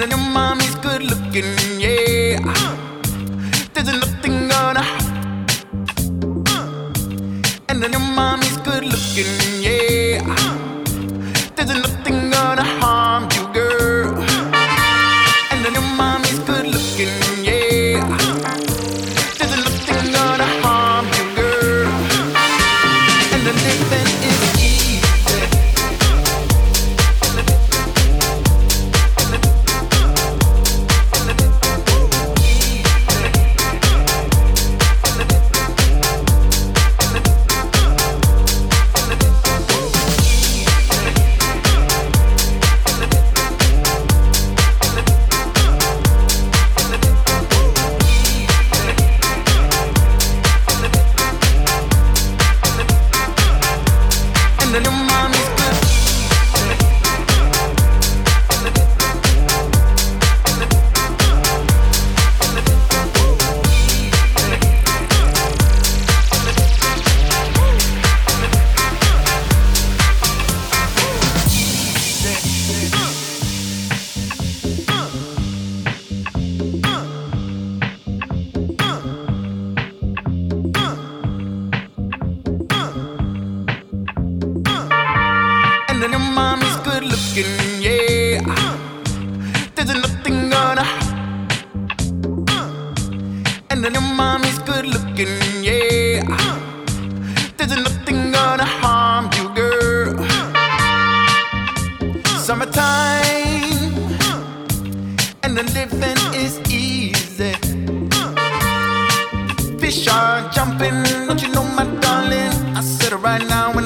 And your mommy's good looking, yeah. There's nothing gonna. And that your mommy's good looking. right now.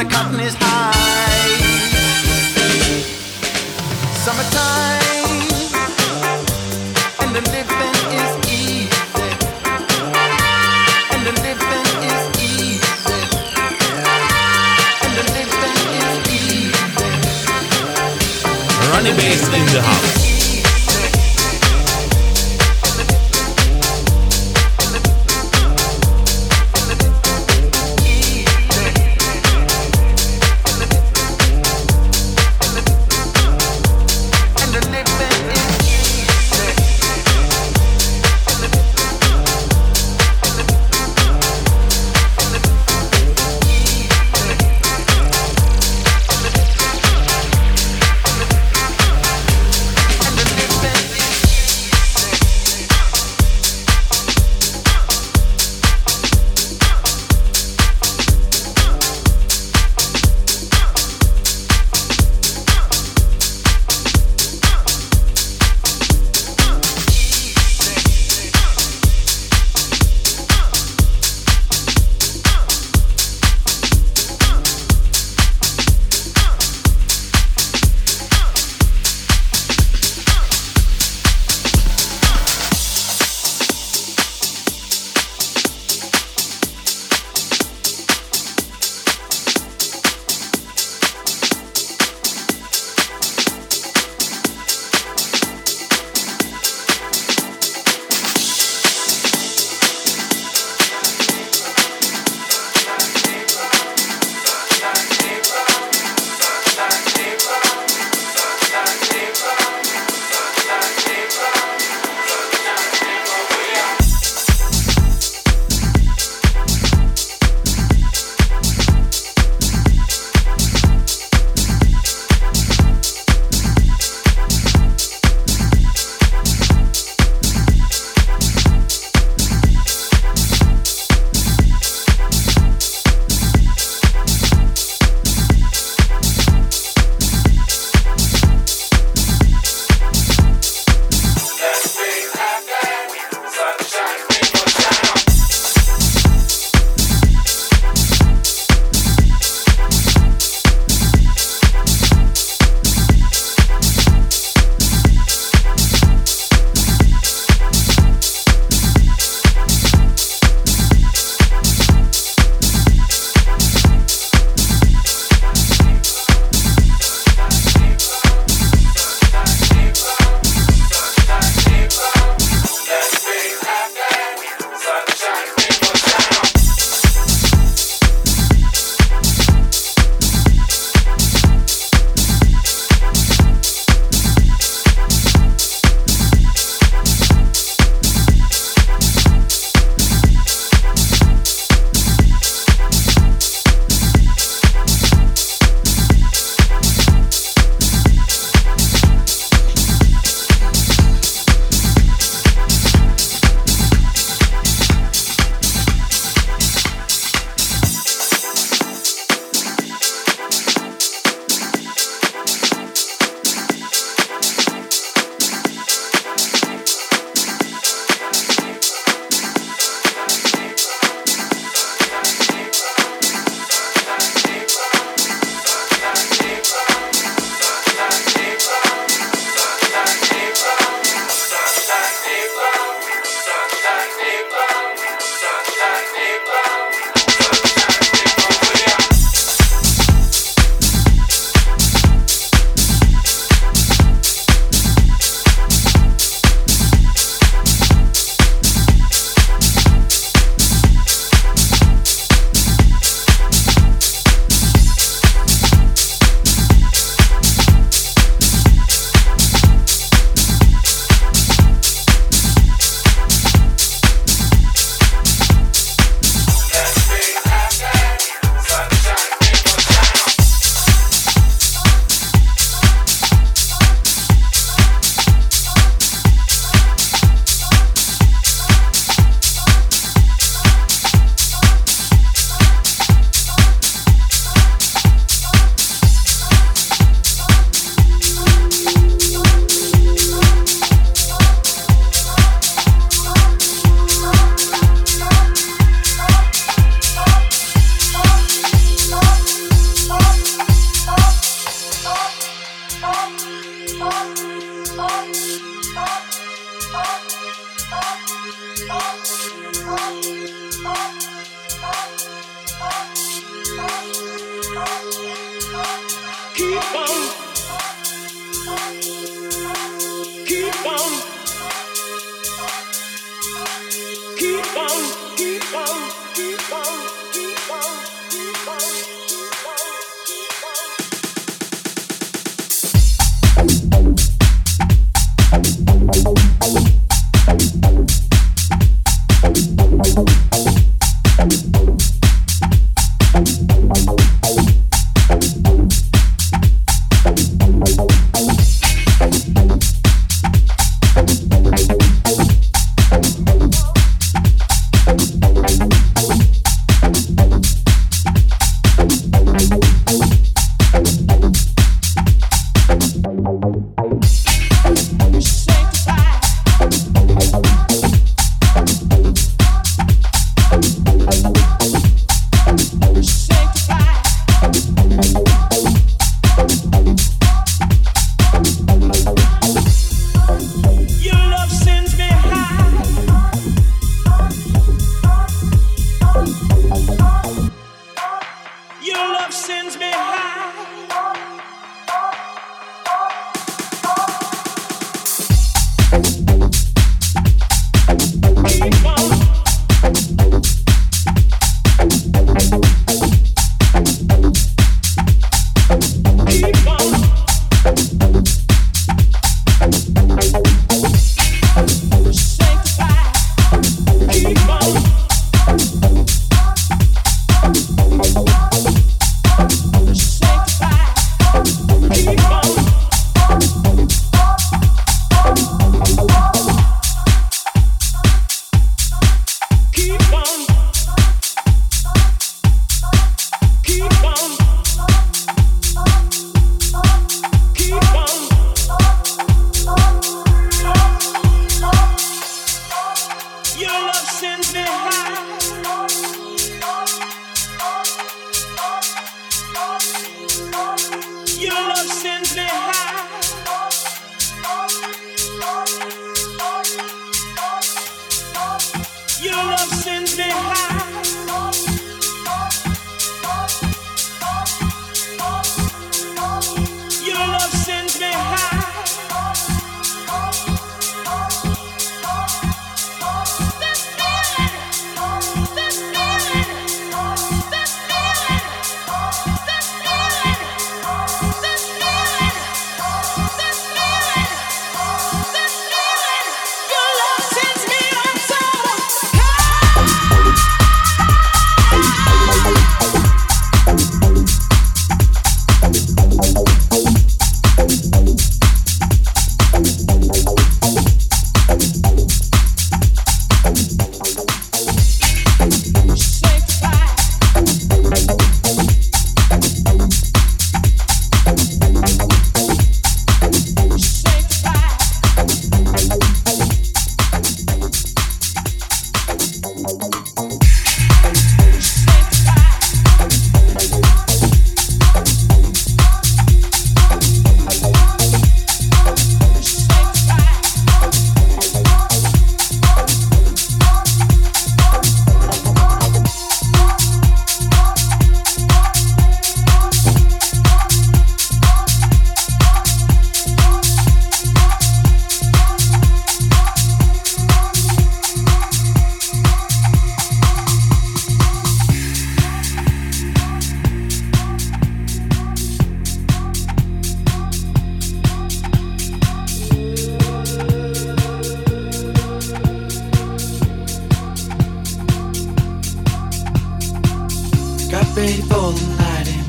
ready for the lighting?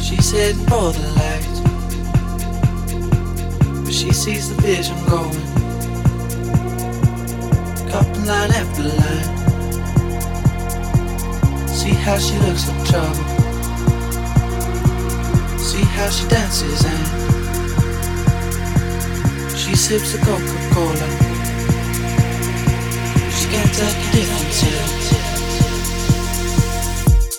She's heading for the light. But she sees the vision going. Up line after line. See how she looks in trouble. See how she dances and she sips a Coca-Cola. She can't tell the difference.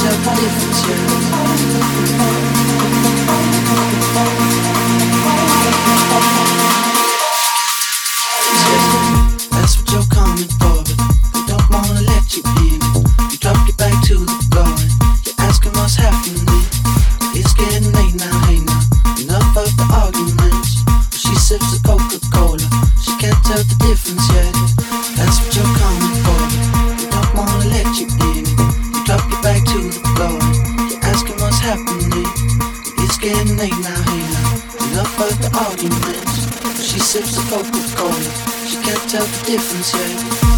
That's what you're coming for, sips of focus with cold. She can't tell the difference yet.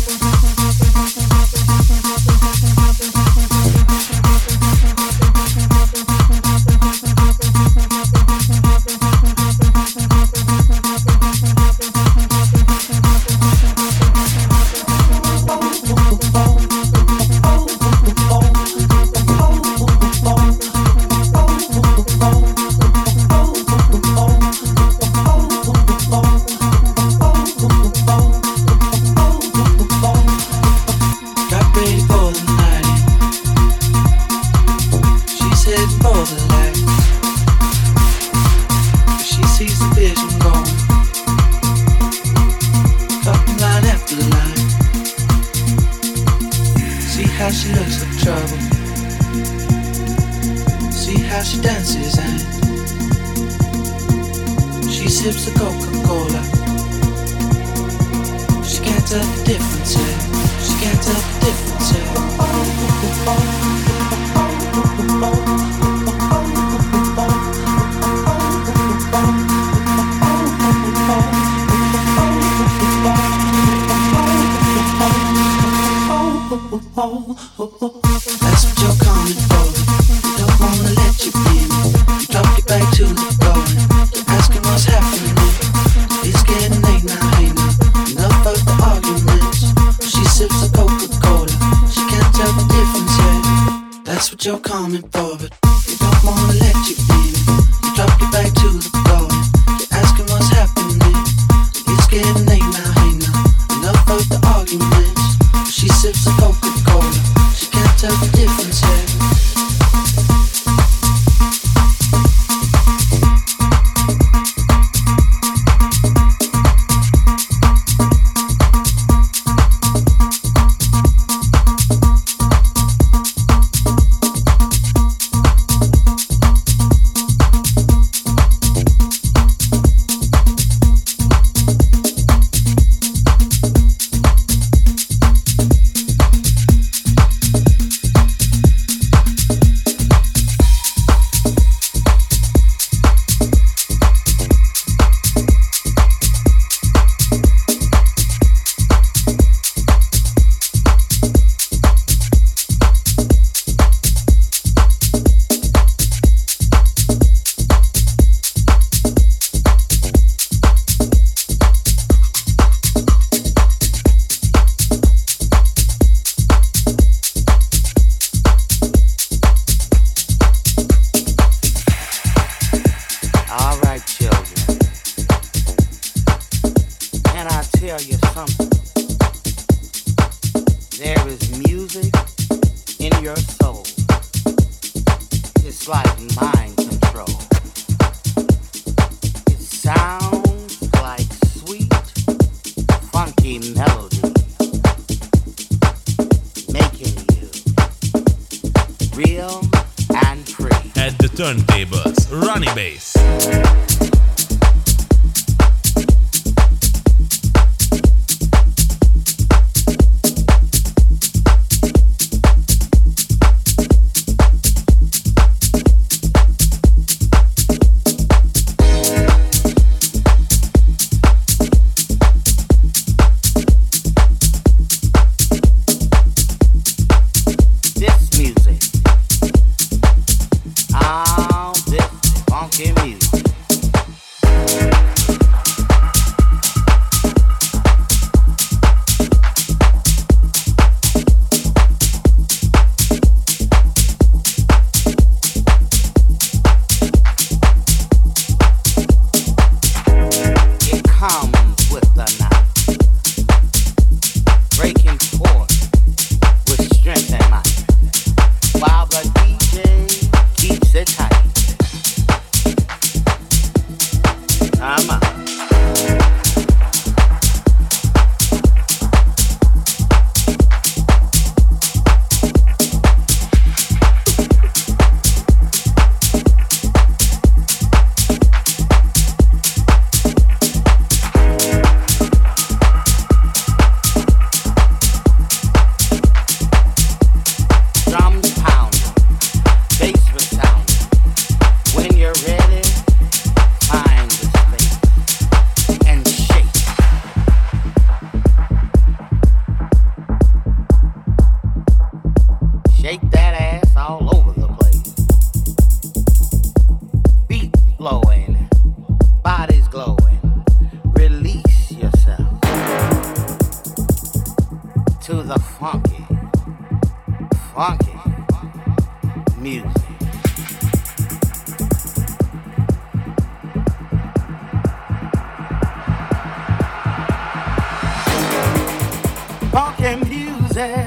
Funky music,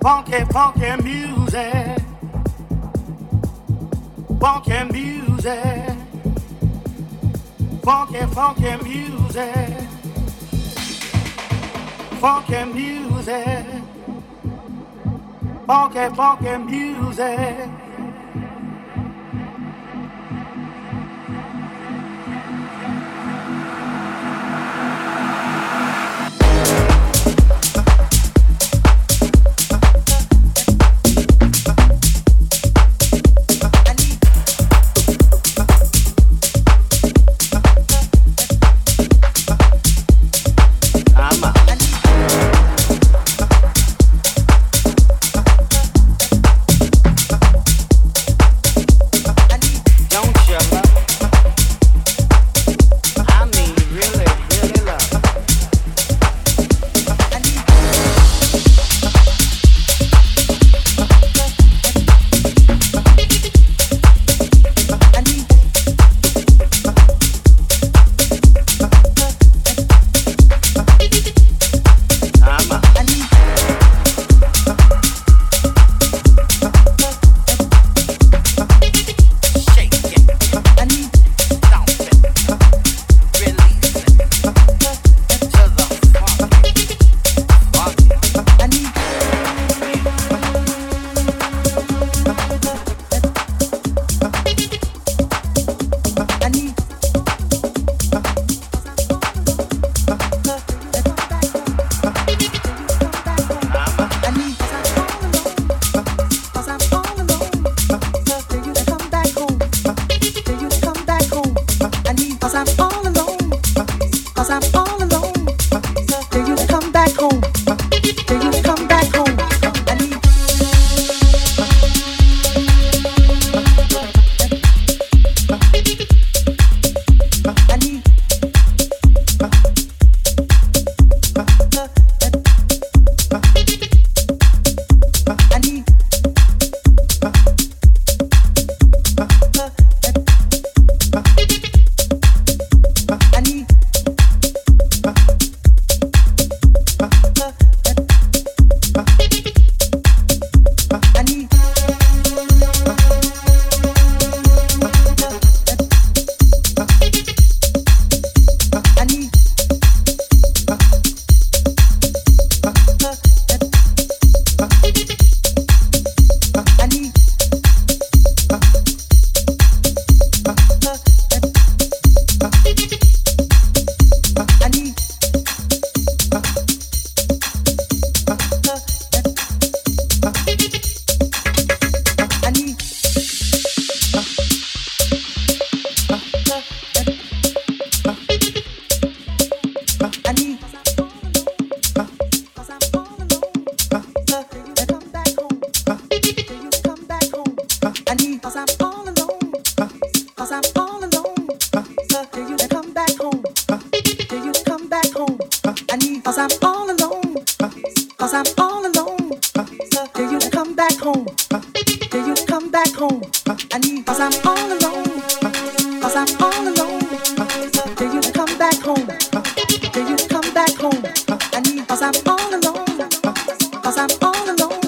funky, funky music, funky music, funky, funky music, funky music, funky, funky music. cause I'm all alone.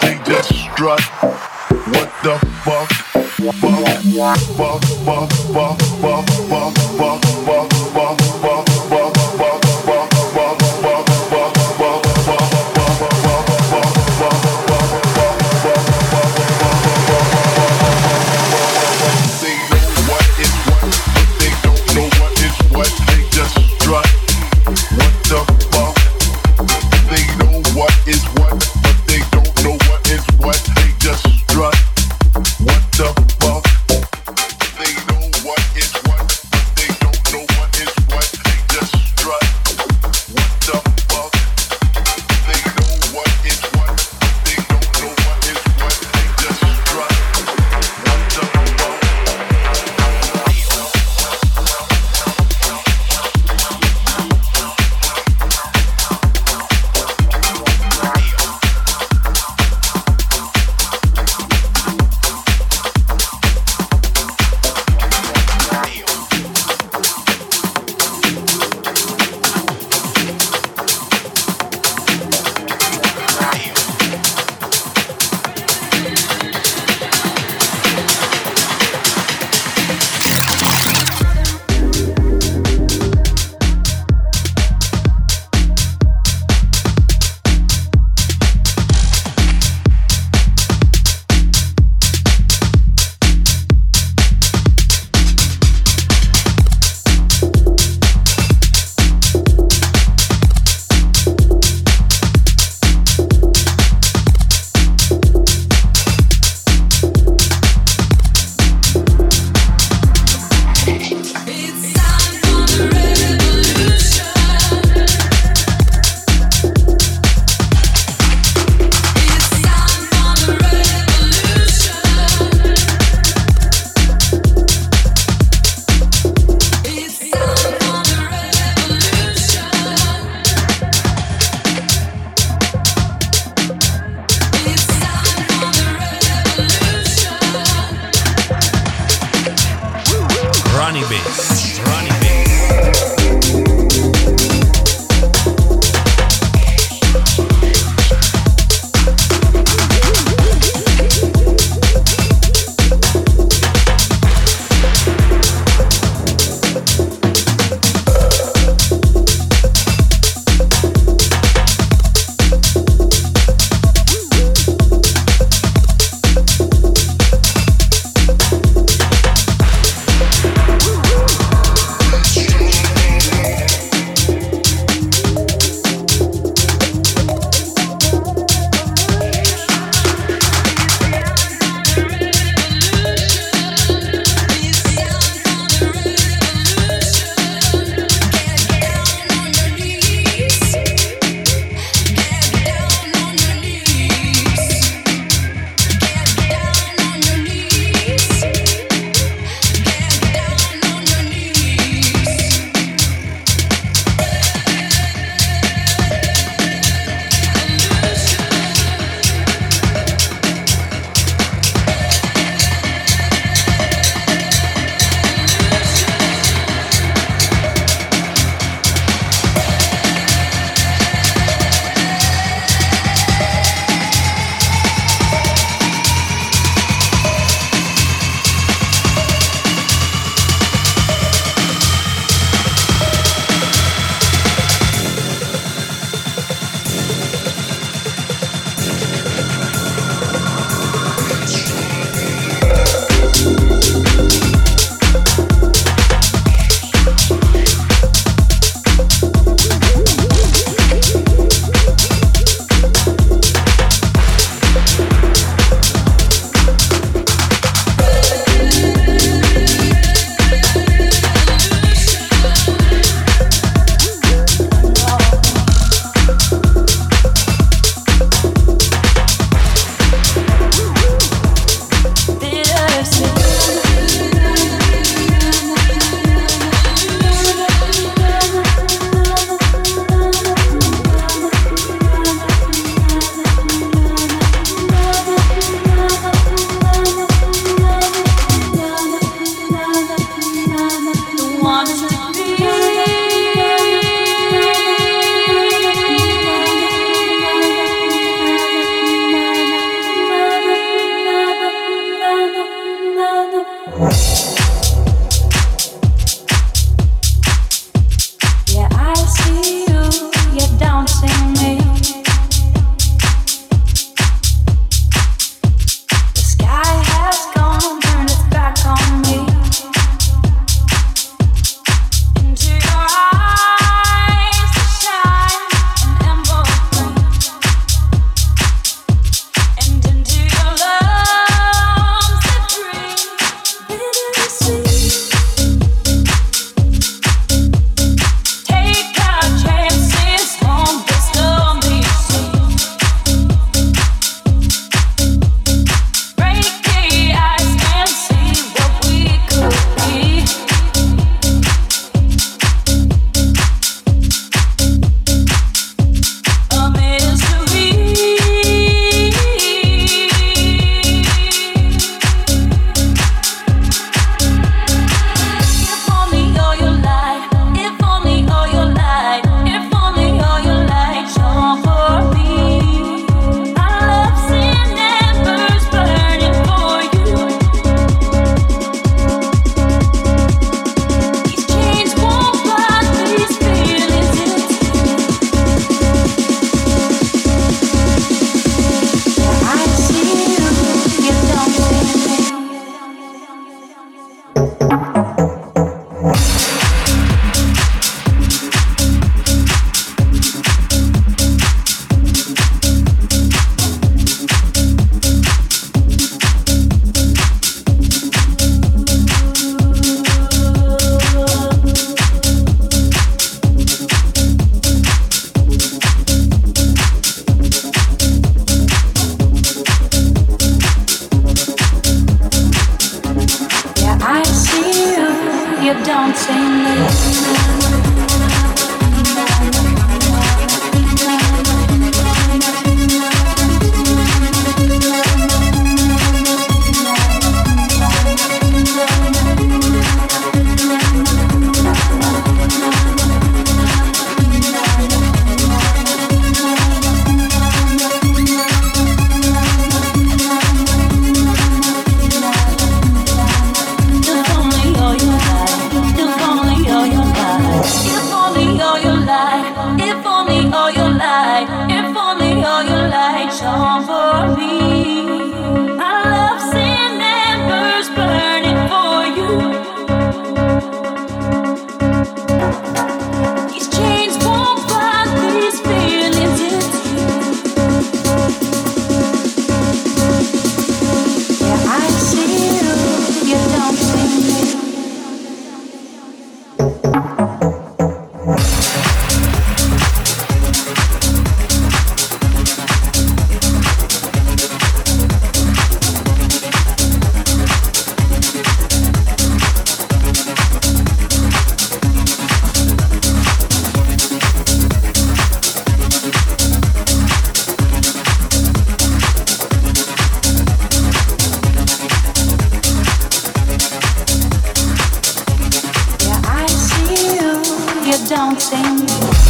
don't change.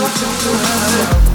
talking to her.